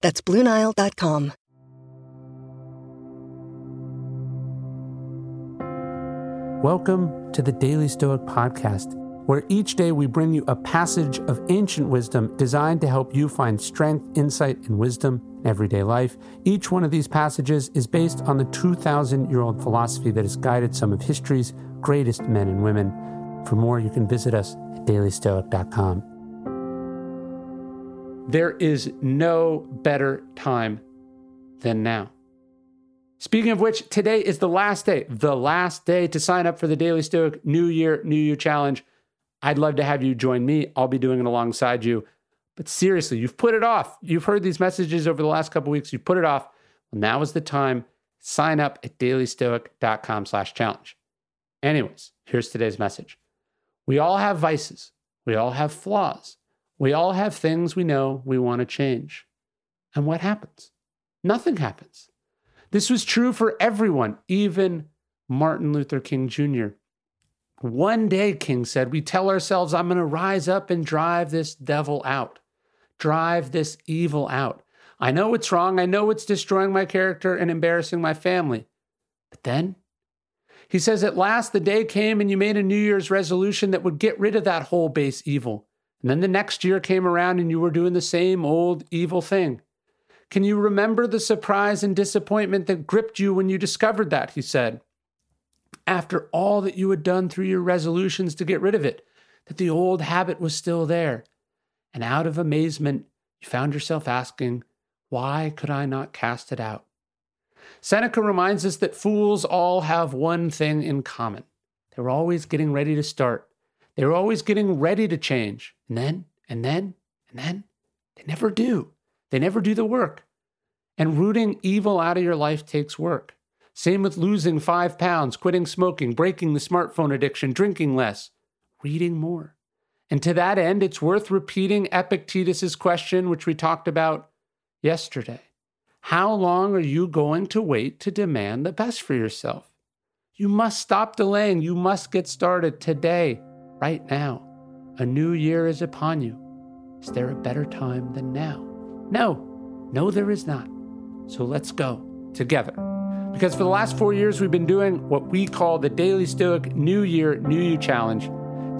That's BlueNile.com. Welcome to the Daily Stoic Podcast, where each day we bring you a passage of ancient wisdom designed to help you find strength, insight, and wisdom in everyday life. Each one of these passages is based on the 2,000 year old philosophy that has guided some of history's greatest men and women. For more, you can visit us at dailystoic.com. There is no better time than now. Speaking of which, today is the last day, the last day to sign up for the Daily Stoic New Year, New You Challenge. I'd love to have you join me. I'll be doing it alongside you. But seriously, you've put it off. You've heard these messages over the last couple weeks. You've put it off. Well, now is the time. Sign up at dailystoic.com slash challenge. Anyways, here's today's message. We all have vices. We all have flaws. We all have things we know we want to change. And what happens? Nothing happens. This was true for everyone, even Martin Luther King Jr. One day, King said, we tell ourselves, I'm going to rise up and drive this devil out, drive this evil out. I know it's wrong. I know it's destroying my character and embarrassing my family. But then he says, At last the day came and you made a New Year's resolution that would get rid of that whole base evil. And then the next year came around and you were doing the same old evil thing. Can you remember the surprise and disappointment that gripped you when you discovered that? He said. After all that you had done through your resolutions to get rid of it, that the old habit was still there. And out of amazement, you found yourself asking, Why could I not cast it out? Seneca reminds us that fools all have one thing in common they're always getting ready to start, they were always getting ready to change. And then, and then, and then, they never do. They never do the work. And rooting evil out of your life takes work. Same with losing five pounds, quitting smoking, breaking the smartphone addiction, drinking less, reading more. And to that end, it's worth repeating Epictetus's question, which we talked about yesterday. How long are you going to wait to demand the best for yourself? You must stop delaying. You must get started today, right now. A new year is upon you. Is there a better time than now? No, no, there is not. So let's go together. Because for the last four years, we've been doing what we call the Daily Stoic New Year, New You Challenge.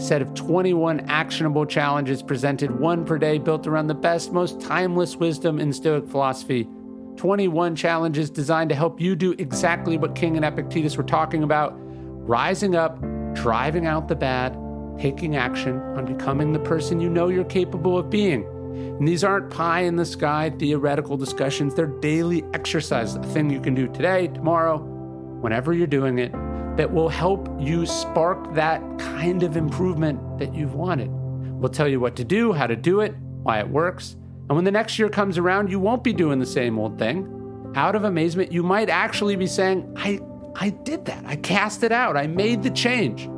Set of 21 actionable challenges presented one per day, built around the best, most timeless wisdom in Stoic philosophy. 21 challenges designed to help you do exactly what King and Epictetus were talking about rising up, driving out the bad, taking action on becoming the person you know you're capable of being. And these aren't pie in the sky theoretical discussions, they're daily exercise, a thing you can do today, tomorrow, whenever you're doing it, that will help you spark that kind of improvement that you've wanted. We'll tell you what to do, how to do it, why it works. And when the next year comes around, you won't be doing the same old thing. Out of amazement, you might actually be saying, I, I did that. I cast it out. I made the change.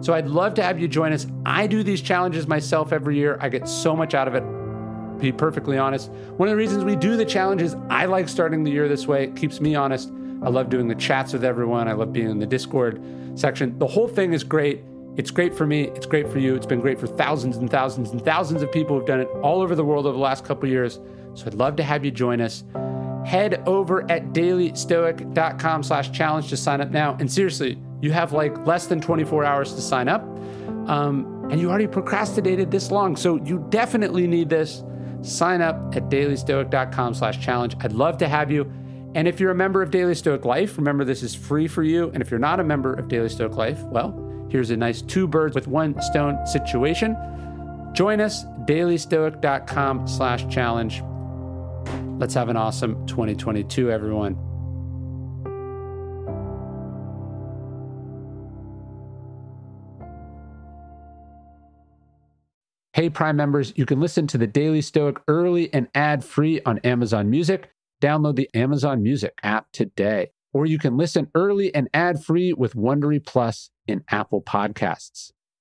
So I'd love to have you join us. I do these challenges myself every year. I get so much out of it. Be perfectly honest. One of the reasons we do the challenges, I like starting the year this way. It keeps me honest. I love doing the chats with everyone. I love being in the Discord section. The whole thing is great. It's great for me. It's great for you. It's been great for thousands and thousands and thousands of people who've done it all over the world over the last couple years. So I'd love to have you join us. Head over at dailystoic.com slash challenge to sign up now. And seriously, you have like less than 24 hours to sign up. Um, and you already procrastinated this long. So you definitely need this. Sign up at dailystoic.com slash challenge. I'd love to have you. And if you're a member of Daily Stoic Life, remember this is free for you. And if you're not a member of Daily Stoic Life, well, here's a nice two birds with one stone situation. Join us, dailystoic.com slash challenge. Let's have an awesome 2022, everyone. Hey, Prime members, you can listen to the Daily Stoic early and ad free on Amazon Music. Download the Amazon Music app today. Or you can listen early and ad free with Wondery Plus in Apple Podcasts.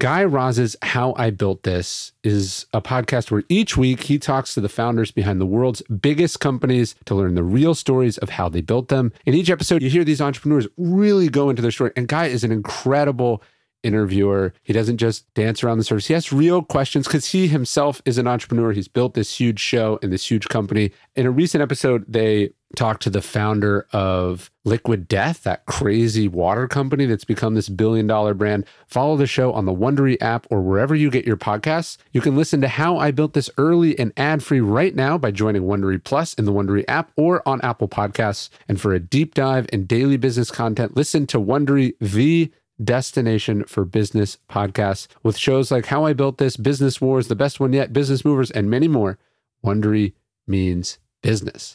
Guy Raz's How I Built This is a podcast where each week he talks to the founders behind the world's biggest companies to learn the real stories of how they built them. In each episode, you hear these entrepreneurs really go into their story. And Guy is an incredible interviewer. He doesn't just dance around the surface. He asks real questions because he himself is an entrepreneur. He's built this huge show and this huge company. In a recent episode, they talked to the founder of Liquid Death, that crazy water company that's become this billion dollar brand. Follow the show on the Wondery app or wherever you get your podcasts. You can listen to how I built this early and ad free right now by joining Wondery Plus in the Wondery app or on Apple Podcasts. And for a deep dive and daily business content, listen to Wondery the destination for business podcasts with shows like How I Built This, Business Wars, The Best One Yet, Business Movers, and many more. Wondery means business.